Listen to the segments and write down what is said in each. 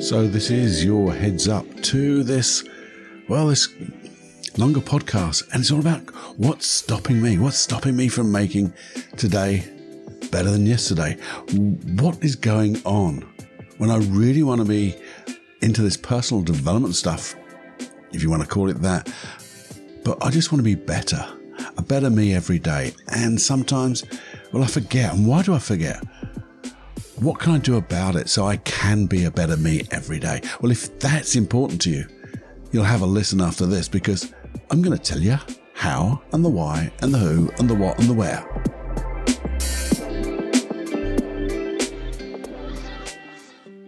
So, this is your heads up to this, well, this longer podcast. And it's all about what's stopping me. What's stopping me from making today better than yesterday? What is going on when I really want to be into this personal development stuff, if you want to call it that? But I just want to be better, a better me every day. And sometimes, well, I forget. And why do I forget? What can I do about it so I can be a better me every day? Well, if that's important to you, you'll have a listen after this because I'm going to tell you how and the why and the who and the what and the where.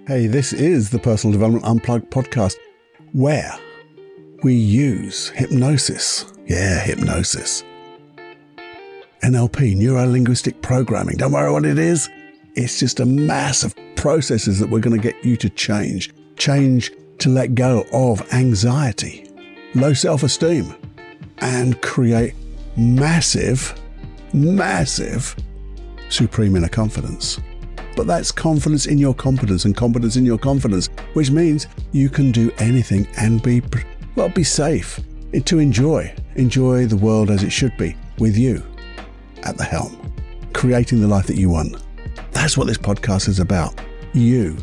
Hey, this is the Personal Development Unplugged podcast where we use hypnosis. Yeah, hypnosis. NLP, neuro linguistic programming. Don't worry what it is. It's just a mass of processes that we're going to get you to change. Change to let go of anxiety, low self esteem, and create massive, massive supreme inner confidence. But that's confidence in your competence and confidence in your confidence, which means you can do anything and be, well, be safe eh, to enjoy, enjoy the world as it should be with you at the helm, creating the life that you want. That's what this podcast is about. You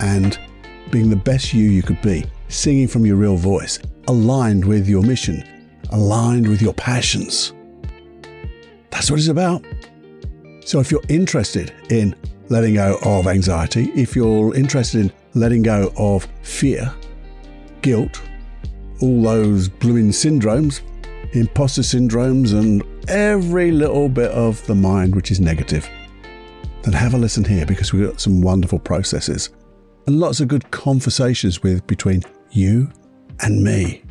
and being the best you you could be, singing from your real voice, aligned with your mission, aligned with your passions. That's what it's about. So if you're interested in letting go of anxiety, if you're interested in letting go of fear, guilt, all those blooming syndromes, imposter syndromes, and every little bit of the mind which is negative, then have a listen here because we've got some wonderful processes and lots of good conversations with between you and me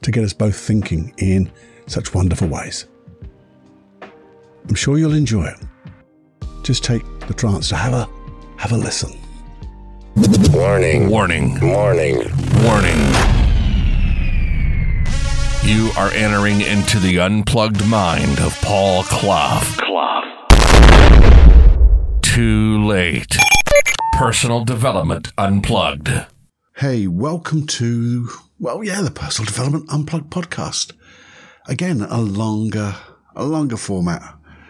to get us both thinking in such wonderful ways. I'm sure you'll enjoy it. Just take the chance to have a have a listen. Warning. Warning. Warning. Warning. You are entering into the unplugged mind of Paul Clough. Clough. Too late. Personal Development Unplugged. Hey, welcome to, well, yeah, the Personal Development Unplugged podcast. Again, a longer, a longer format,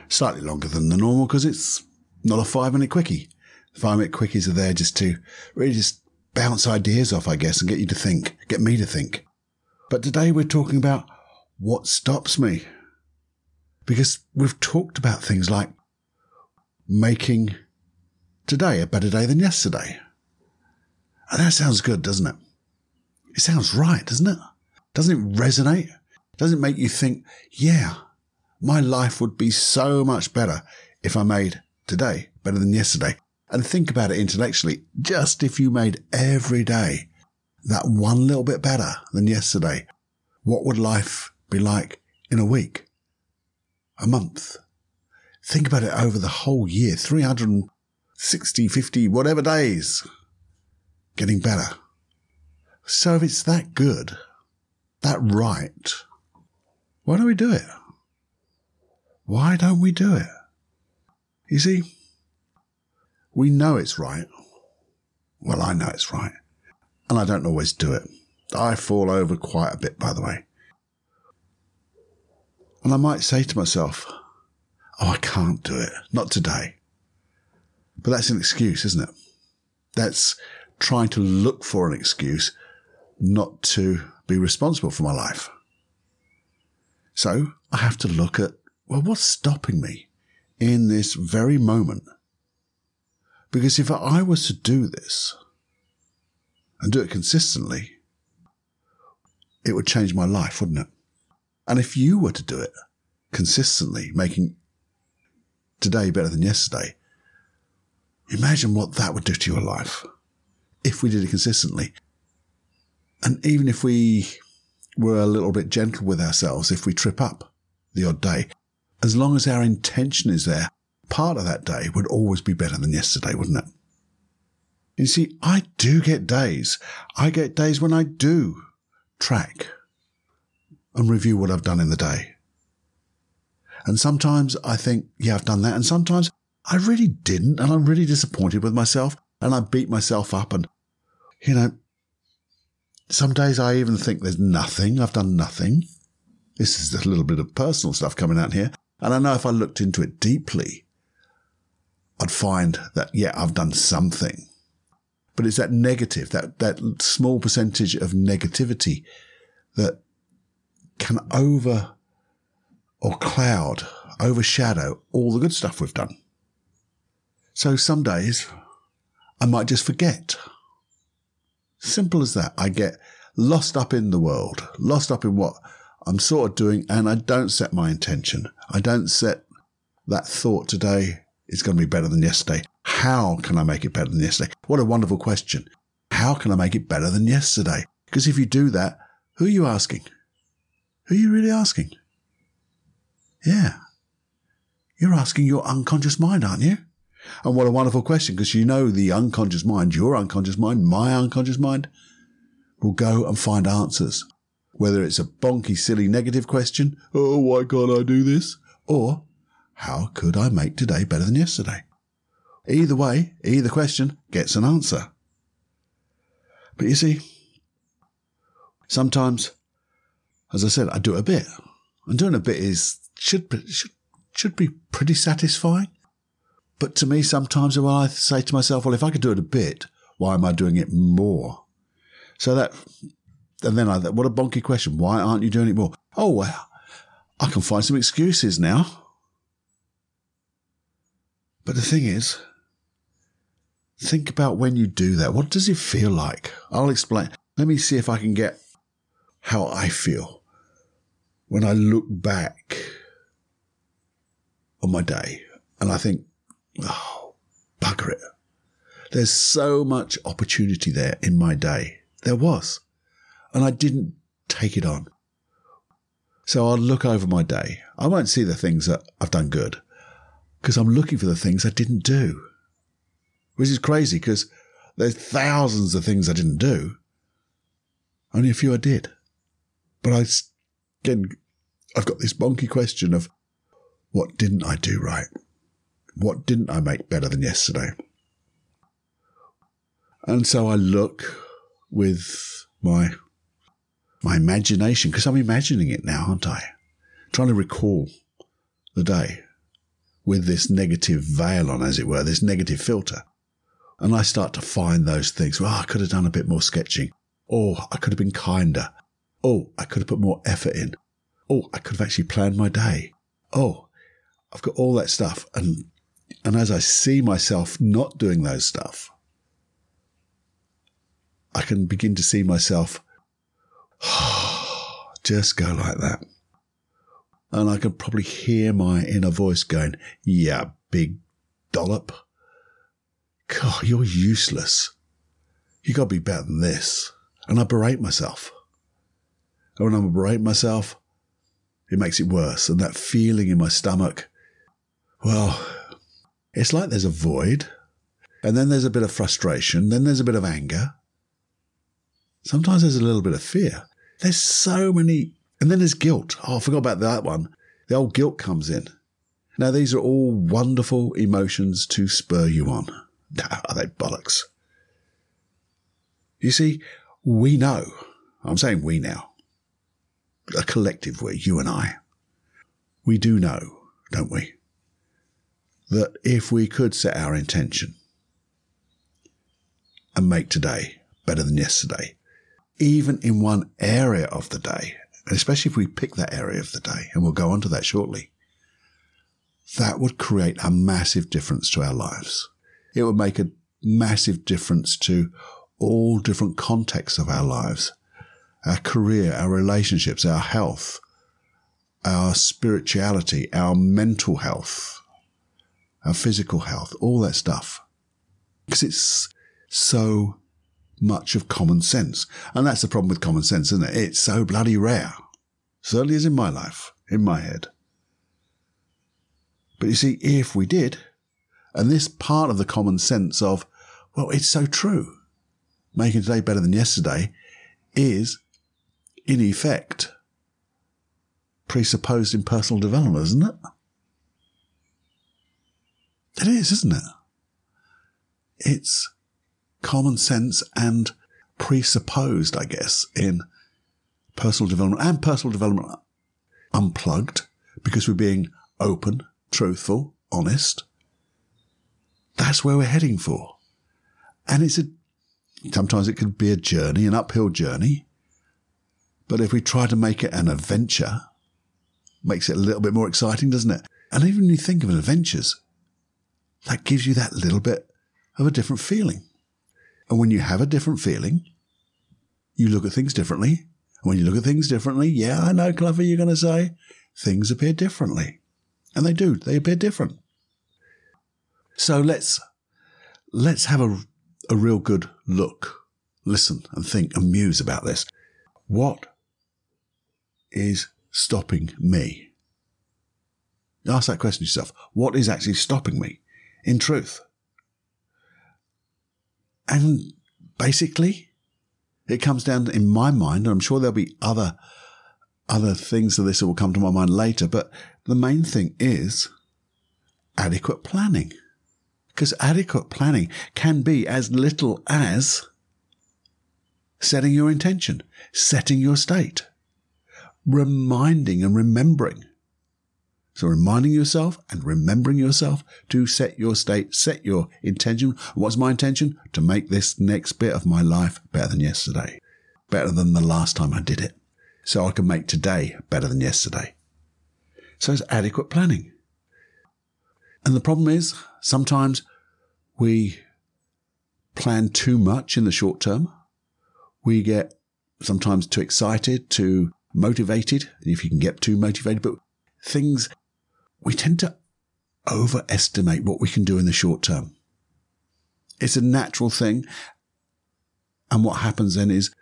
slightly longer than the normal because it's not a five minute quickie. Five minute quickies are there just to really just bounce ideas off, I guess, and get you to think, get me to think. But today we're talking about what stops me. Because we've talked about things like making today a better day than yesterday. And that sounds good, doesn't it? It sounds right, doesn't it? Doesn't it resonate? Doesn't it make you think, yeah, my life would be so much better if I made today better than yesterday? And think about it intellectually. Just if you made every day that one little bit better than yesterday, what would life be like in a week? A month? Think about it over the whole year, 360, 50, whatever days. Getting better. So if it's that good, that right, why don't we do it? Why don't we do it? You see, we know it's right. Well, I know it's right. And I don't always do it. I fall over quite a bit, by the way. And I might say to myself, oh, I can't do it. Not today. But that's an excuse, isn't it? That's trying to look for an excuse not to be responsible for my life. So I have to look at, well, what's stopping me in this very moment? Because if I was to do this and do it consistently, it would change my life, wouldn't it? And if you were to do it consistently, making today better than yesterday, imagine what that would do to your life if we did it consistently. And even if we were a little bit gentle with ourselves, if we trip up the odd day, as long as our intention is there, part of that day would always be better than yesterday, wouldn't it? You see, I do get days. I get days when I do track and review what I've done in the day. And sometimes I think, yeah, I've done that. And sometimes I really didn't. And I'm really disappointed with myself. And I beat myself up. And you know, some days I even think there's nothing. I've done nothing. This is a little bit of personal stuff coming out here. And I know if I looked into it deeply, I'd find that, yeah, I've done something. But it's that negative, that, that small percentage of negativity that can over or cloud, overshadow all the good stuff we've done. So some days I might just forget. Simple as that. I get lost up in the world, lost up in what I'm sort of doing, and I don't set my intention. I don't set that thought today is going to be better than yesterday. How can I make it better than yesterday? What a wonderful question. How can I make it better than yesterday? Because if you do that, who are you asking? Who are you really asking? Yeah. You're asking your unconscious mind, aren't you? And what a wonderful question, because you know the unconscious mind, your unconscious mind, my unconscious mind, will go and find answers. Whether it's a bonky, silly, negative question, oh, why can't I do this? Or, how could I make today better than yesterday? Either way, either question gets an answer. But you see, sometimes, as I said, I do a bit. And doing a bit is should be, should, should be pretty satisfying. But to me, sometimes when I say to myself, well, if I could do it a bit, why am I doing it more? So that, and then I, what a bonky question. Why aren't you doing it more? Oh, well, I can find some excuses now. But the thing is, think about when you do that. What does it feel like? I'll explain. Let me see if I can get how I feel when I look back on my day and I think, oh, bugger it. There's so much opportunity there in my day. There was. And I didn't take it on. So I'll look over my day. I won't see the things that I've done good because I'm looking for the things I didn't do, which is crazy because there's thousands of things I didn't do. Only a few I did. But I, again, I've got this bonky question of what didn't I do right? What didn't I make better than yesterday? And so I look with my my imagination because I'm imagining it now, aren't I? Trying to recall the day with this negative veil on, as it were, this negative filter. And I start to find those things. Well, I could have done a bit more sketching. Oh, I could have been kinder. Oh, I could have put more effort in. Oh, I could have actually planned my day. Oh, I've got all that stuff. And, and as I see myself not doing those stuff, I can begin to see myself just go like that. And I can probably hear my inner voice going, Yeah, big dollop. God, you're useless. You gotta be better than this. And I berate myself. And when I berate myself, it makes it worse. And that feeling in my stomach, well, it's like there's a void, and then there's a bit of frustration, then there's a bit of anger. Sometimes there's a little bit of fear. There's so many, and then there's guilt. Oh, I forgot about that one. The old guilt comes in. Now, these are all wonderful emotions to spur you on. Are they bollocks? You see, we know, I'm saying we now, a collective we, you and I, we do know, don't we, that if we could set our intention and make today better than yesterday, even in one area of the day, and especially if we pick that area of the day, and we'll go on to that shortly, that would create a massive difference to our lives. It would make a massive difference to all different contexts of our lives our career, our relationships, our health, our spirituality, our mental health, our physical health, all that stuff. Because it's so much of common sense. And that's the problem with common sense, isn't it? It's so bloody rare. Certainly is in my life, in my head. But you see, if we did, and this part of the common sense of, well, it's so true, making today better than yesterday is, in effect, presupposed in personal development, isn't it? It is, isn't it? It's common sense and presupposed, I guess, in personal development and personal development unplugged because we're being open, truthful, honest. That's where we're heading for. And it's a, sometimes it could be a journey, an uphill journey. But if we try to make it an adventure, makes it a little bit more exciting, doesn't it? And even when you think of adventures, that gives you that little bit of a different feeling. And when you have a different feeling, you look at things differently. And when you look at things differently, yeah, I know, clever, you're going to say, things appear differently. And they do, they appear different. So let's, let's have a, a real good look, listen and think and muse about this. What is stopping me? Ask that question to yourself. What is actually stopping me in truth? And basically, it comes down in my mind, and I'm sure there'll be other other things of this that will come to my mind later, but the main thing is adequate planning. Because adequate planning can be as little as setting your intention, setting your state, reminding and remembering. So reminding yourself and remembering yourself to set your state, set your intention. What's my intention? To make this next bit of my life better than yesterday, better than the last time I did it. So I can make today better than yesterday. So it's adequate planning. And the problem is sometimes we plan too much in the short term. We get sometimes too excited, too motivated, if you can get too motivated, but things we tend to overestimate what we can do in the short term. It's a natural thing. And what happens then is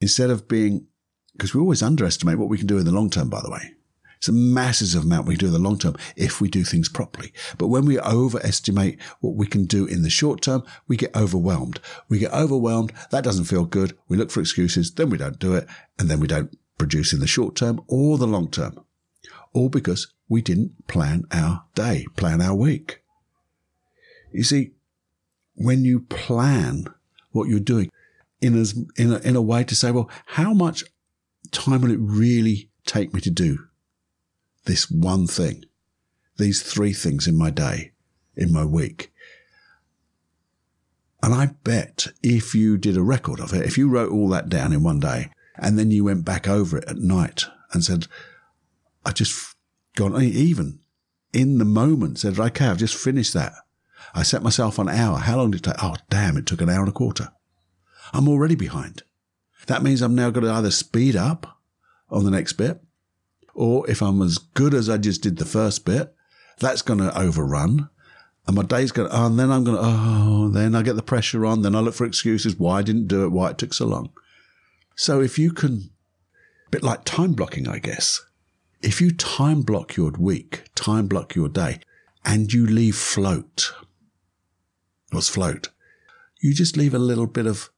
instead of being, because we always underestimate what we can do in the long term, by the way. It's a massive amount we can do in the long term if we do things properly. But when we overestimate what we can do in the short term, we get overwhelmed. We get overwhelmed. That doesn't feel good. We look for excuses. Then we don't do it. And then we don't produce in the short term or the long term. All because we didn't plan our day, plan our week. You see, when you plan what you're doing in, as, in, a, in a way to say, well, how much time will it really take me to do this one thing, these three things in my day, in my week? And I bet if you did a record of it, if you wrote all that down in one day and then you went back over it at night and said, I just gone, even in the moment, said, okay, I've just finished that. I set myself an hour. How long did it take? Oh, damn, it took an hour and a quarter. I'm already behind. That means I'm now going to either speed up on the next bit, or if I'm as good as I just did the first bit, that's going to overrun. And my day's going to, oh, and then I'm going to, oh, then I get the pressure on. Then I look for excuses why I didn't do it, why it took so long. So if you can, bit like time blocking, I guess, if you time block your week, time block your day, and you leave float, what's float? You just leave a little bit of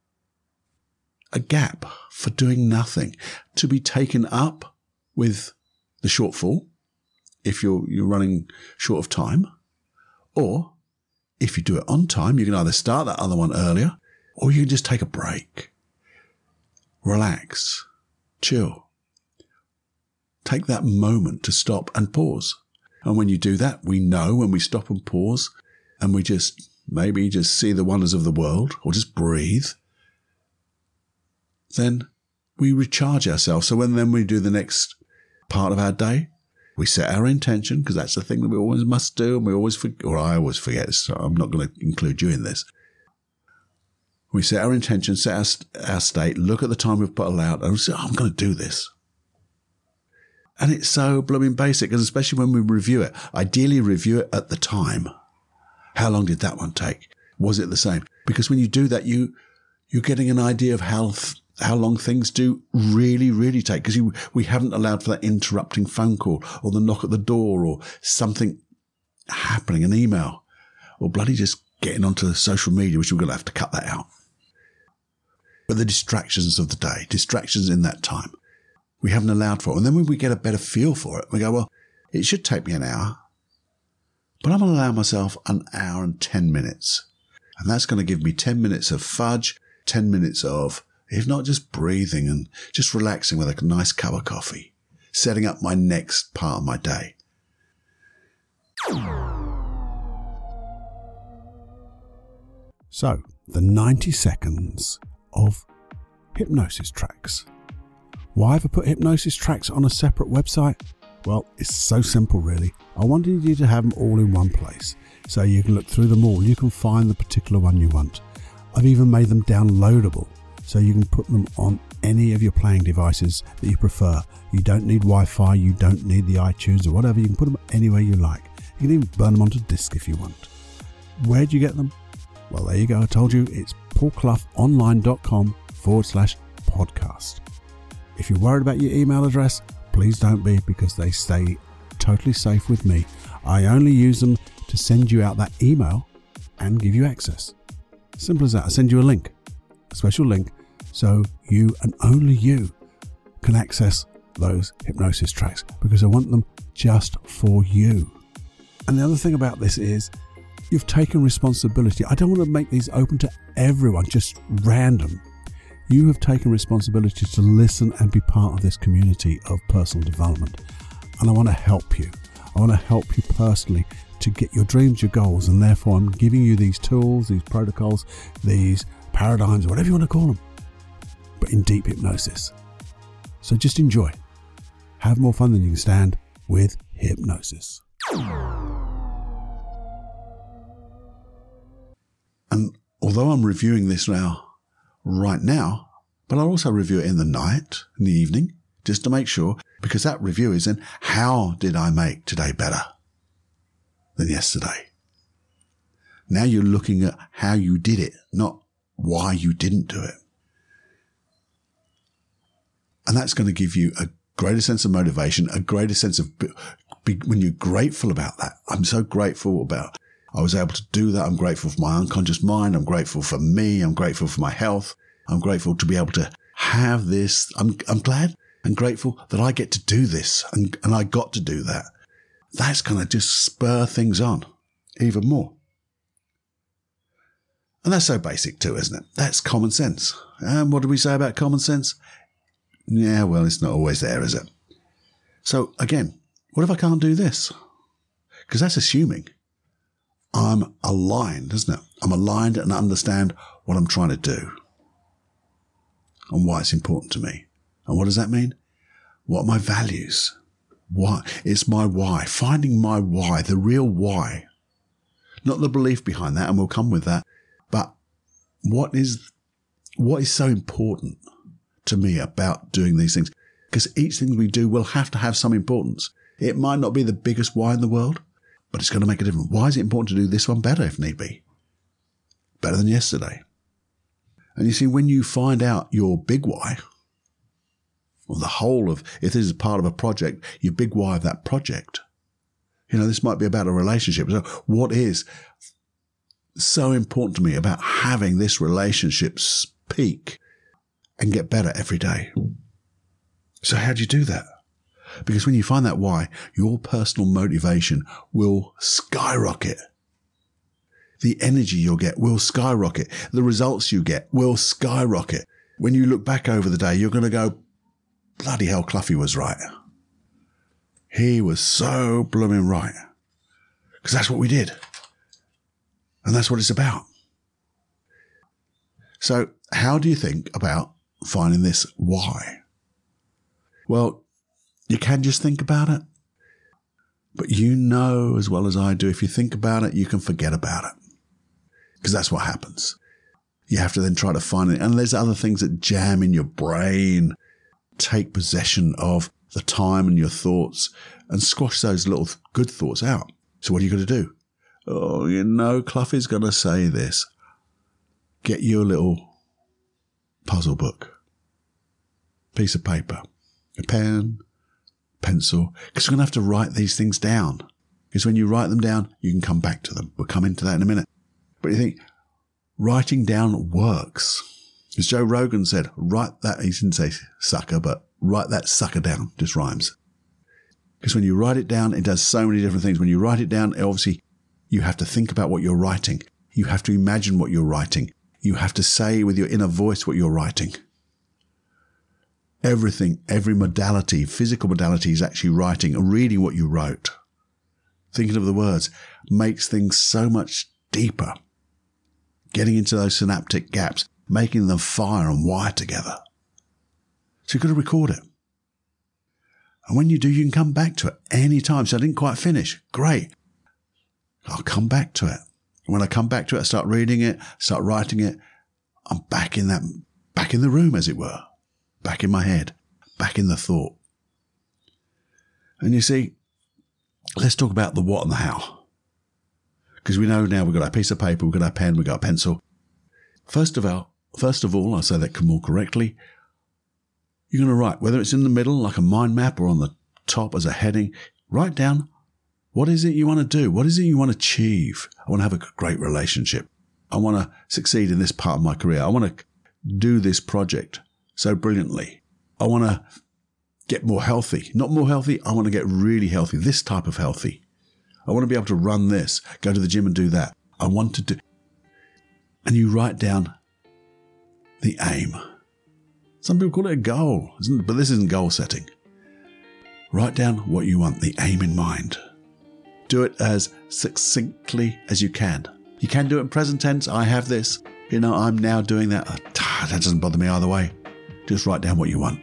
a gap for doing nothing. To be taken up with the shortfall if you're, you're running short of time, or if you do it on time, you can either start that other one earlier or you can just take a break, relax, chill Take that moment to stop and pause. And when you do that, we know when we stop and pause and we just maybe just see the wonders of the world or just breathe, then we recharge ourselves. So when then we do the next part of our day, we set our intention because that's the thing that we always must do and we always forget, or I always forget. So I'm not going to include you in this. We set our intention, set our, our state, look at the time we've put allowed and say, oh, I'm going to do this. And it's so blooming basic, and especially when we review it, ideally review it at the time. How long did that one take? Was it the same? Because when you do that, you, you're getting an idea of how, th- how long things do really, really take. Because we haven't allowed for that interrupting phone call or the knock at the door or something happening, an email or bloody just getting onto social media, which we're going to have to cut that out. But the distractions of the day, distractions in that time we haven't allowed for. And then when we get a better feel for it, we go, well, it should take me an hour, but I'm going to allow myself an hour and 10 minutes. And that's going to give me 10 minutes of fudge, 10 minutes of if not just breathing and just relaxing with a nice cup of coffee, setting up my next part of my day. So, the 90 seconds of hypnosis tracks. Why have I put hypnosis tracks on a separate website? Well, it's so simple, really. I wanted you to have them all in one place so you can look through them all. You can find the particular one you want. I've even made them downloadable so you can put them on any of your playing devices that you prefer. You don't need Wi Fi, you don't need the iTunes or whatever. You can put them anywhere you like. You can even burn them onto disk if you want. Where do you get them? Well, there you go. I told you it's paulcloughonline.com forward slash podcast. If you're worried about your email address, please don't be because they stay totally safe with me. I only use them to send you out that email and give you access. Simple as that. I send you a link, a special link, so you and only you can access those hypnosis tracks because I want them just for you. And the other thing about this is you've taken responsibility. I don't want to make these open to everyone, just random. You have taken responsibility to listen and be part of this community of personal development. And I want to help you. I want to help you personally to get your dreams, your goals, and therefore I'm giving you these tools, these protocols, these paradigms, whatever you want to call them, but in deep hypnosis. So just enjoy. Have more fun than you can stand with hypnosis. And although I'm reviewing this now, right now, but I'll also review it in the night, in the evening, just to make sure, because that review is in how did I make today better than yesterday? Now you're looking at how you did it, not why you didn't do it. And that's going to give you a greater sense of motivation, a greater sense of when you're grateful about that. I'm so grateful about I was able to do that. I'm grateful for my unconscious mind. I'm grateful for me. I'm grateful for my health. I'm grateful to be able to have this. I'm, I'm glad and grateful that I get to do this and, and I got to do that. That's going to just spur things on even more. And that's so basic too, isn't it? That's common sense. And what do we say about common sense? Yeah, well, it's not always there, is it? So again, what if I can't do this? Because that's assuming I'm aligned, isn't it? I'm aligned and I understand what I'm trying to do and why it's important to me. And what does that mean? What are my values? Why? It's my why. Finding my why, the real why. Not the belief behind that, and we'll come with that, but what is, what is so important to me about doing these things? Because each thing we do will have to have some importance. It might not be the biggest why in the world, but it's going to make a difference. Why is it important to do this one better if need be? Better than yesterday. And you see, when you find out your big why, or the whole of, if this is part of a project, your big why of that project, you know, this might be about a relationship. So what is so important to me about having this relationship peak and get better every day? So how do you do that? Because when you find that why, your personal motivation will skyrocket. The energy you'll get will skyrocket. The results you get will skyrocket. When you look back over the day, you're going to go, bloody hell, Cluffy was right. He was so blooming right. Because that's what we did. And that's what it's about. So, how do you think about finding this why? Well, you can just think about it. But you know as well as I do, if you think about it, you can forget about it. Because that's what happens. You have to then try to find it. And there's other things that jam in your brain, take possession of the time and your thoughts and squash those little good thoughts out. So what are you going to do? Oh, you know, Cluffy's going to say this. Get you a little puzzle book, piece of paper, a pen, pencil, because you're going to have to write these things down. Because when you write them down, you can come back to them. We'll come into that in a minute. But you think writing down works. As Joe Rogan said, write that, he didn't say sucker, but write that sucker down, just rhymes. Because when you write it down, it does so many different things. When you write it down, obviously you have to think about what you're writing. You have to imagine what you're writing. You have to say with your inner voice what you're writing. everything, every modality, physical modality is actually writing and reading what you wrote. Thinking of the words makes things so much deeper. Getting into those synaptic gaps, making them fire and wire together. So you've got to record it. And when you do, you can come back to it any time. So I didn't quite finish. Great. I'll come back to it. When I come back to it, I start reading it, start writing it. I'm back in that, back in the room, as it were, back in my head, back in the thought. And you see, let's talk about the what and the how. Because we know now we've got our piece of paper, we've got our pen, we've got a pencil. First of all, first of all, I say that more correctly. You're going to write, whether it's in the middle, like a mind map, or on the top as a heading, write down what is it you want to do? What is it you want to achieve? I want to have a great relationship. I want to succeed in this part of my career. I want to do this project so brilliantly. I want to get more healthy. Not more healthy, I want to get really healthy, this type of healthy. I want to be able to run this, go to the gym and do that. I want to do. And you write down the aim. Some people call it a goal, but this isn't goal setting. Write down what you want, the aim in mind. Do it as succinctly as you can. You can do it in present tense. I have this. You know, I'm now doing that. Ah, that doesn't bother me either way. Just write down what you want.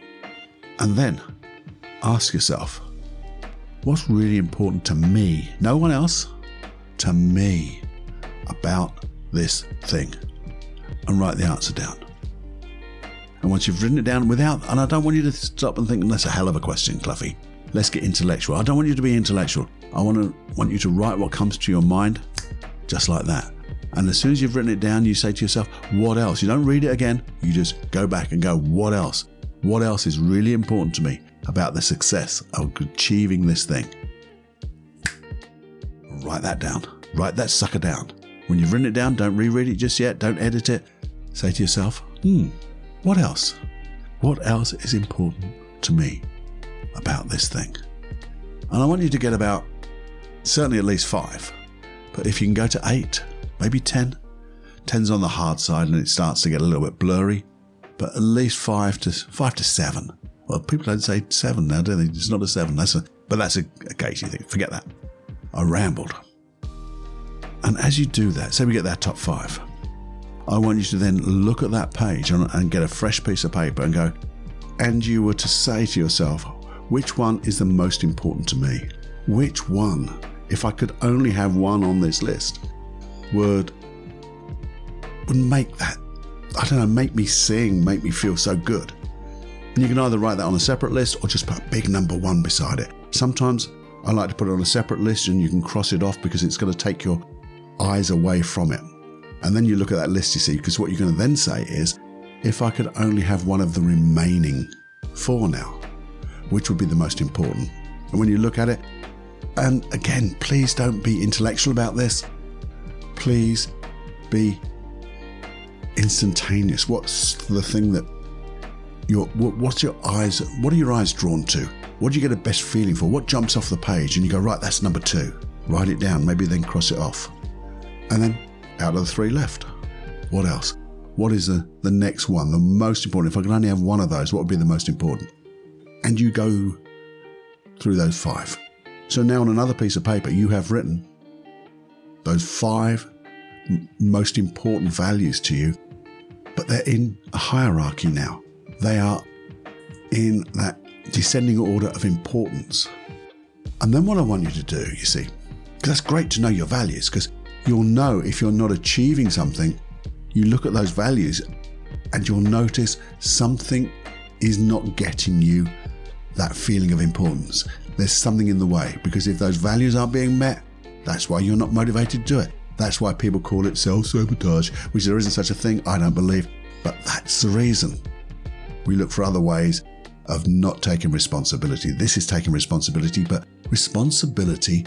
And then ask yourself, what's really important to me, no one else, to me about this thing? And write the answer down. And once you've written it down without, and I don't want you to stop and think, that's a hell of a question, Cluffy. Let's get intellectual. I don't want you to be intellectual. I want to want you to write what comes to your mind, just like that. And as soon as you've written it down, you say to yourself, what else? You don't read it again. You just go back and go, what else? What else is really important to me about the success of achieving this thing? Write that down. Write that sucker down. When you've written it down, don't reread it just yet. Don't edit it. Say to yourself, hmm, what else? What else is important to me about this thing? And I want you to get about certainly at least five. But if you can go to eight, maybe 10, 10's on the hard side and it starts to get a little bit blurry, but at least five to five to seven. Well, people don't say seven now, do they? It's not a seven. That's a, but that's a, a case you think. Forget that. I rambled. And as you do that, say we get that top five, I want you to then look at that page and, and get a fresh piece of paper and go, and you were to say to yourself, which one is the most important to me? Which one, if I could only have one on this list, would would make that I don't know, make me sing, make me feel so good. And you can either write that on a separate list or just put a big number one beside it. Sometimes I like to put it on a separate list and you can cross it off because it's going to take your eyes away from it. And then you look at that list, you see, because what you're going to then say is, if I could only have one of the remaining four now, which would be the most important? And when you look at it, and again, please don't be intellectual about this. Please be instantaneous. What's the thing that your what's your eyes? What are your eyes drawn to? What do you get a best feeling for? What jumps off the page? And you go right, that's number two. Write it down. Maybe then cross it off. And then out of the three left, what else? What is the, the next one, the most important? If I could only have one of those, what would be the most important? And you go through those five. So now on another piece of paper, you have written those five most important values to you, but they're in a hierarchy now. They are in that descending order of importance. And then what I want you to do, you see, because that's great to know your values, because you'll know if you're not achieving something, you look at those values and you'll notice something is not getting you that feeling of importance. There's something in the way because if those values aren't being met, that's why you're not motivated to do it. That's why people call it self sabotage, which there isn't such a thing, I don't believe. But that's the reason. We look for other ways of not taking responsibility. This is taking responsibility, but responsibility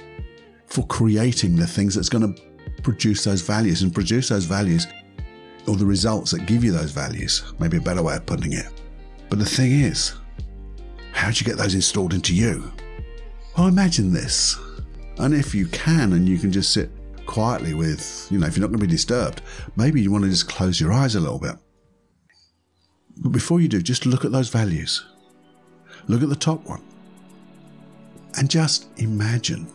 for creating the things that's going to produce those values and produce those values or the results that give you those values. Maybe a better way of putting it. But the thing is, how do you get those installed into you? Well, imagine this. And if you can, and you can just sit quietly with, you know, if you're not going to be disturbed, maybe you want to just close your eyes a little bit. But before you do, just look at those values. look at the top one. And just imagine.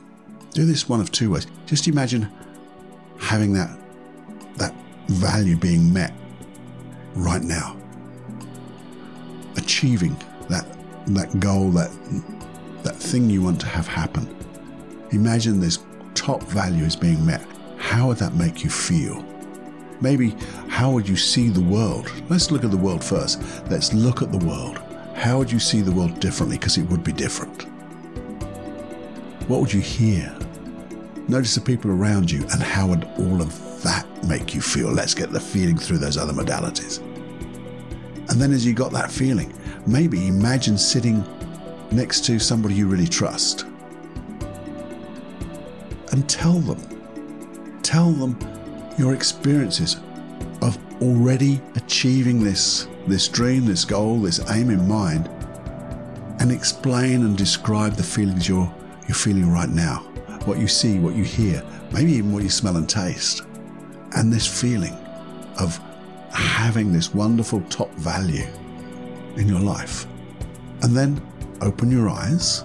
Do this one of two ways. Just imagine having that that value being met right now. Achieving that that goal, that that thing you want to have happen. Imagine this top value is being met. How would that make you feel? Maybe how would you see the world? Let's look at the world first. Let's look at the world. How would you see the world differently? Because it would be different. What would you hear? Notice the people around you and how would all of that make you feel? Let's get the feeling through those other modalities. And then as you got that feeling, maybe imagine sitting next to somebody you really trust and tell them. Tell them your experiences already achieving this, this dream, this goal, this aim in mind, and explain and describe the feelings you're, you're feeling right now, what you see, what you hear, maybe even what you smell and taste, and this feeling of having this wonderful top value in your life. And then open your eyes.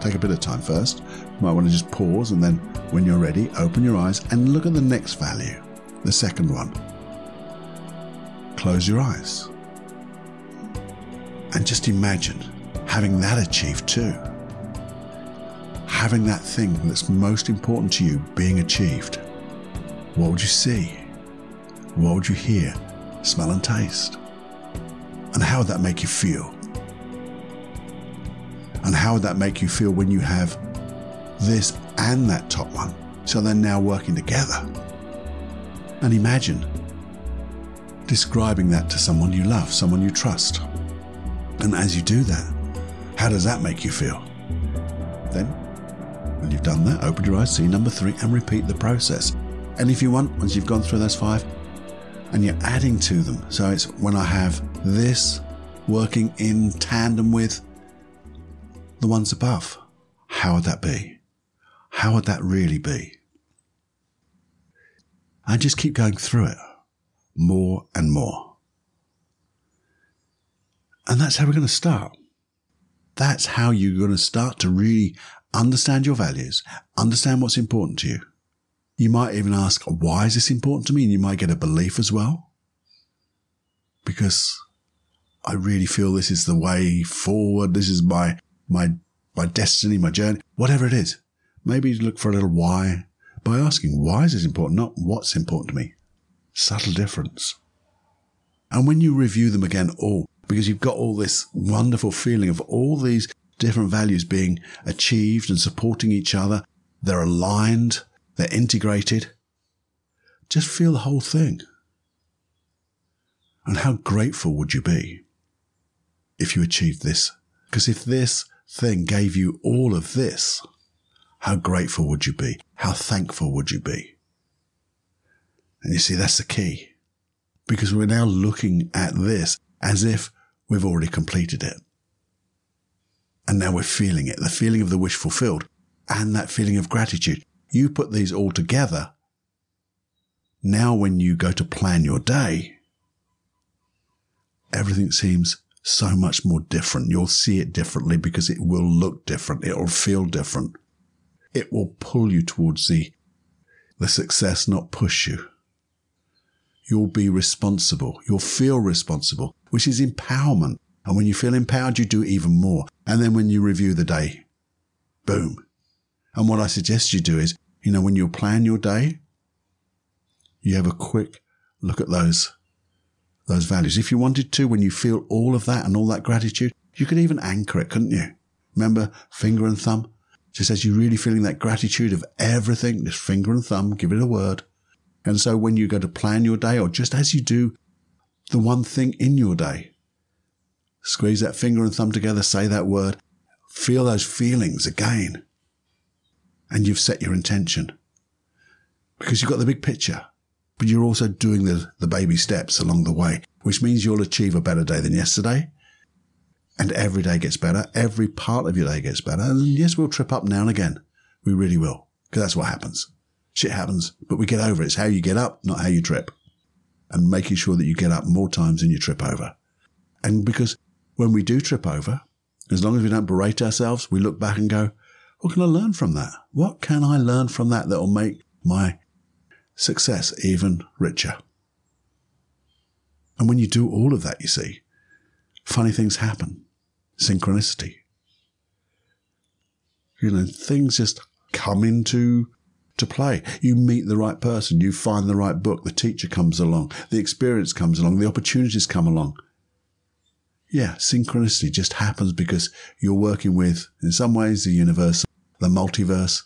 Take a bit of time first. You might want to just pause and then when you're ready, open your eyes and look at the next value, the second one. Close your eyes. And just imagine having that achieved too. Having that thing that's most important to you being achieved. What would you see? What would you hear, smell, and taste? And how would that make you feel? And how would that make you feel when you have this and that top one. So they're now working together. And imagine describing that to someone you love, someone you trust. And as you do that, how does that make you feel? Then, when you've done that, open your eyes, see number three, and repeat the process. And if you want, once you've gone through those five, and you're adding to them, so it's when I have this working in tandem with the ones above, how would that be? How would that really be? And just keep going through it more and more. And that's how we're going to start. That's how you're going to start to really understand your values, understand what's important to you. You might even ask, why is this important to me? And you might get a belief as well. Because I really feel this is the way forward. This is my, my, my destiny, my journey, whatever it is. Maybe look for a little why by asking, why is this important? Not what's important to me. Subtle difference. And when you review them again, all because you've got all this wonderful feeling of all these different values being achieved and supporting each other, they're aligned, they're integrated. Just feel the whole thing. And how grateful would you be if you achieved this? Because if this thing gave you all of this, how grateful would you be? How thankful would you be? And you see, that's the key because we're now looking at this as if we've already completed it. And now we're feeling it, the feeling of the wish fulfilled and that feeling of gratitude. You put these all together. Now, when you go to plan your day, everything seems so much more different. You'll see it differently because it will look different. It will feel different it will pull you towards the, the success, not push you. You'll be responsible. You'll feel responsible, which is empowerment. And when you feel empowered, you do even more. And then when you review the day, boom. And what I suggest you do is, you know, when you plan your day, you have a quick look at those, those values. If you wanted to, when you feel all of that and all that gratitude, you could even anchor it, couldn't you? Remember finger and thumb? Just as you're really feeling that gratitude of everything, just finger and thumb, give it a word. And so when you go to plan your day, or just as you do the one thing in your day, squeeze that finger and thumb together, say that word, feel those feelings again. And you've set your intention because you've got the big picture, but you're also doing the, the baby steps along the way, which means you'll achieve a better day than yesterday and every day gets better. Every part of your day gets better. And yes, we'll trip up now and again. We really will. Because that's what happens. Shit happens, but we get over it. It's how you get up, not how you trip. And making sure that you get up more times than you trip over. And because when we do trip over, As long as we don't berate ourselves, we look back and go, what can I learn from that? What can I learn from that that will make my success even richer? And when you do all of that, you see, funny things happen. Synchronicity. You know, things just come into to play. You meet the right person, you find the right book, the teacher comes along, the experience comes along, the opportunities come along. Yeah, synchronicity just happens because you're working with, in some ways, the universe, the multiverse.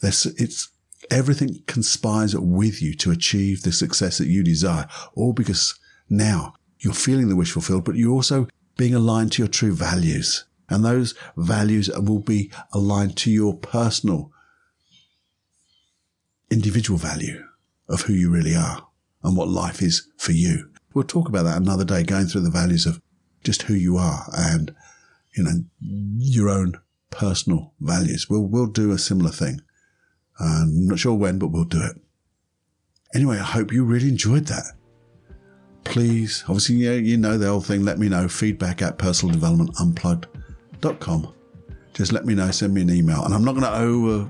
There's, it's everything conspires with you to achieve the success that you desire, all because now you're feeling the wish fulfilled, but you're also being aligned to your true values. And those values will be aligned to your personal, individual value of who you really are and what life is for you. We'll talk about that another day, going through the values of just who you are and, you know, your own personal values. We'll, we'll do a similar thing. I'm not sure when, but we'll do it. Anyway, I hope you really enjoyed that please, obviously, you know, you know the whole thing. Let me know. Feedback at personaldevelopmentunplugged.com. Just let me know. Send me an email. And I'm not going to over,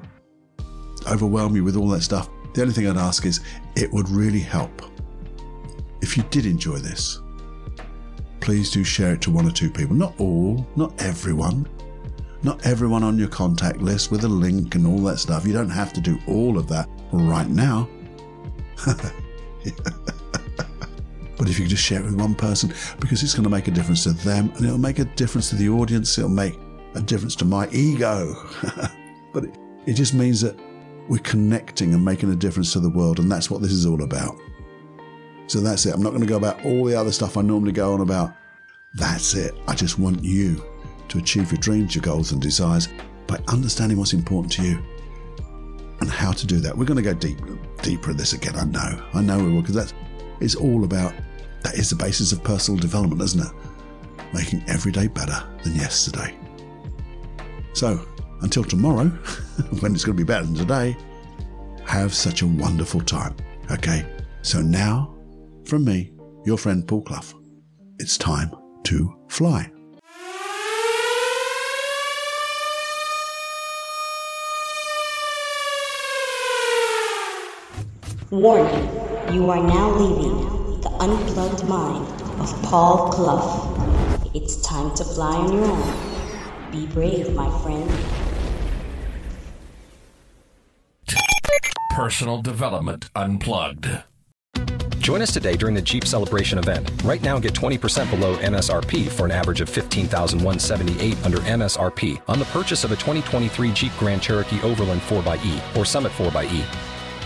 overwhelm you with all that stuff. The only thing I'd ask is it would really help if you did enjoy this. Please do share it to one or two people. Not all, not everyone. Not everyone on your contact list with a link and all that stuff. You don't have to do all of that right now. But if you just share it with one person, because it's going to make a difference to them and it'll make a difference to the audience, it'll make a difference to my ego. but it, it just means that we're connecting and making a difference to the world, and that's what this is all about. So that's it. I'm not going to go about all the other stuff I normally go on about. That's it. I just want you to achieve your dreams, your goals, and desires by understanding what's important to you and how to do that. We're going to go deep, deeper in this again. I know. I know we will, because that's it's all about that is the basis of personal development, isn't it? Making every day better than yesterday. So, until tomorrow, when it's going to be better than today, have such a wonderful time. Okay? So now, from me, your friend Paul Clough, it's time to fly. Warning. You are now leaving the unplugged mind of Paul Clough. It's time to fly on your own. Be brave, my friend. Personal Development Unplugged. Join us today during the Jeep Celebration event. Right now, get 20% below MSRP for an average of 15178 under MSRP on the purchase of a 2023 Jeep Grand Cherokee Overland 4xE or Summit 4xE.